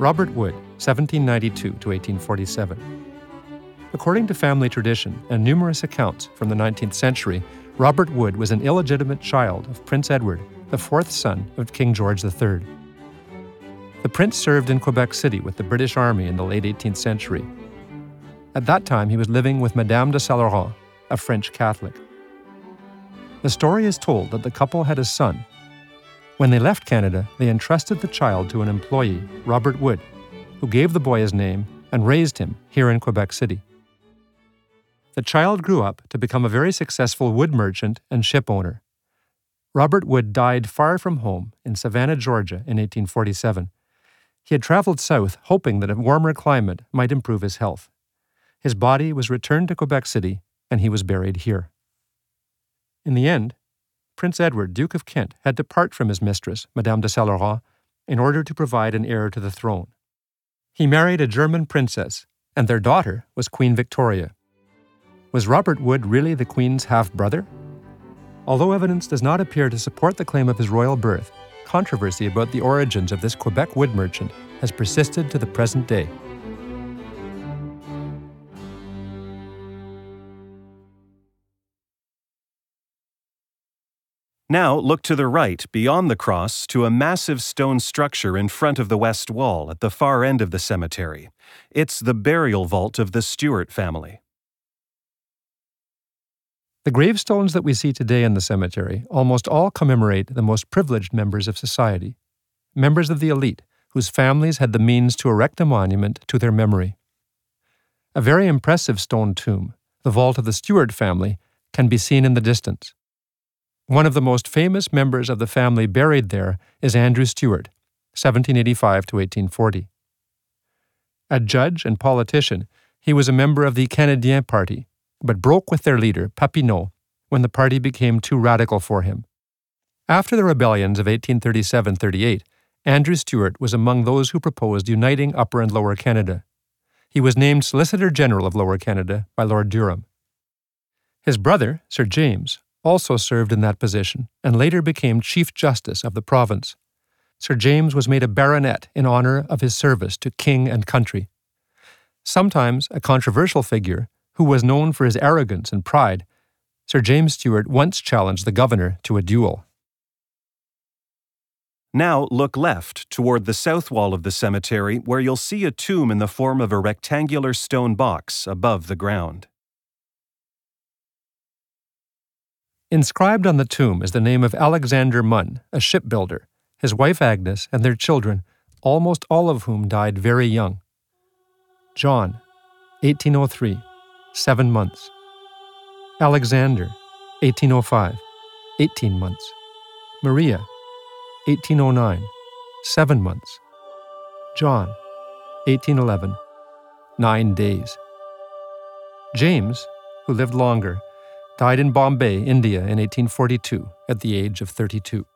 Robert Wood, 1792 to 1847. According to family tradition and numerous accounts from the 19th century, Robert Wood was an illegitimate child of Prince Edward, the fourth son of King George III. The prince served in Quebec City with the British Army in the late 18th century. At that time, he was living with Madame de Saint Laurent, a French Catholic. The story is told that the couple had a son. When they left Canada, they entrusted the child to an employee, Robert Wood, who gave the boy his name and raised him here in Quebec City. The child grew up to become a very successful wood merchant and ship owner. Robert Wood died far from home in Savannah, Georgia in 1847. He had traveled south hoping that a warmer climate might improve his health. His body was returned to Quebec City and he was buried here. In the end, Prince Edward, Duke of Kent, had to part from his mistress, Madame de Laurent, in order to provide an heir to the throne. He married a German princess, and their daughter was Queen Victoria. Was Robert Wood really the Queen's half brother? Although evidence does not appear to support the claim of his royal birth, controversy about the origins of this Quebec wood merchant has persisted to the present day. Now look to the right, beyond the cross, to a massive stone structure in front of the west wall at the far end of the cemetery. It's the burial vault of the Stuart family. The gravestones that we see today in the cemetery almost all commemorate the most privileged members of society, members of the elite whose families had the means to erect a monument to their memory. A very impressive stone tomb, the vault of the Stuart family, can be seen in the distance. One of the most famous members of the family buried there is Andrew Stuart, 1785 to 1840. A judge and politician, he was a member of the Canadien Party, but broke with their leader, Papineau, when the party became too radical for him. After the rebellions of 1837 38, Andrew Stuart was among those who proposed uniting Upper and Lower Canada. He was named Solicitor General of Lower Canada by Lord Durham. His brother, Sir James, also served in that position and later became Chief Justice of the province. Sir James was made a baronet in honor of his service to king and country. Sometimes a controversial figure who was known for his arrogance and pride, Sir James Stuart once challenged the governor to a duel. Now look left toward the south wall of the cemetery where you'll see a tomb in the form of a rectangular stone box above the ground. Inscribed on the tomb is the name of Alexander Munn, a shipbuilder, his wife Agnes, and their children, almost all of whom died very young. John, 1803, seven months. Alexander, 1805, 18 months. Maria, 1809, seven months. John, 1811, nine days. James, who lived longer, died in Bombay, India in 1842 at the age of 32.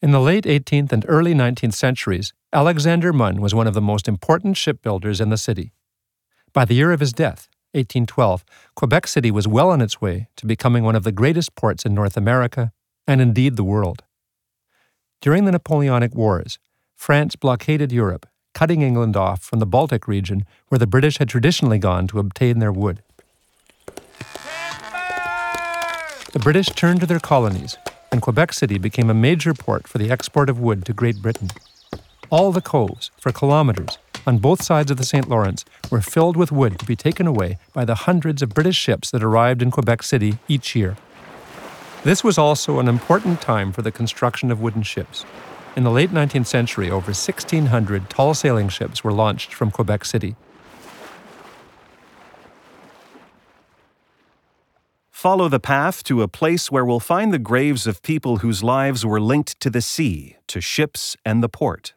In the late 18th and early 19th centuries, Alexander Munn was one of the most important shipbuilders in the city. By the year of his death, 1812, Quebec City was well on its way to becoming one of the greatest ports in North America and indeed the world. During the Napoleonic Wars, France blockaded Europe cutting England off from the Baltic region where the British had traditionally gone to obtain their wood. The British turned to their colonies, and Quebec City became a major port for the export of wood to Great Britain. All the coves, for kilometers, on both sides of the St. Lawrence, were filled with wood to be taken away by the hundreds of British ships that arrived in Quebec City each year. This was also an important time for the construction of wooden ships. In the late 19th century, over 1,600 tall sailing ships were launched from Quebec City. Follow the path to a place where we'll find the graves of people whose lives were linked to the sea, to ships, and the port.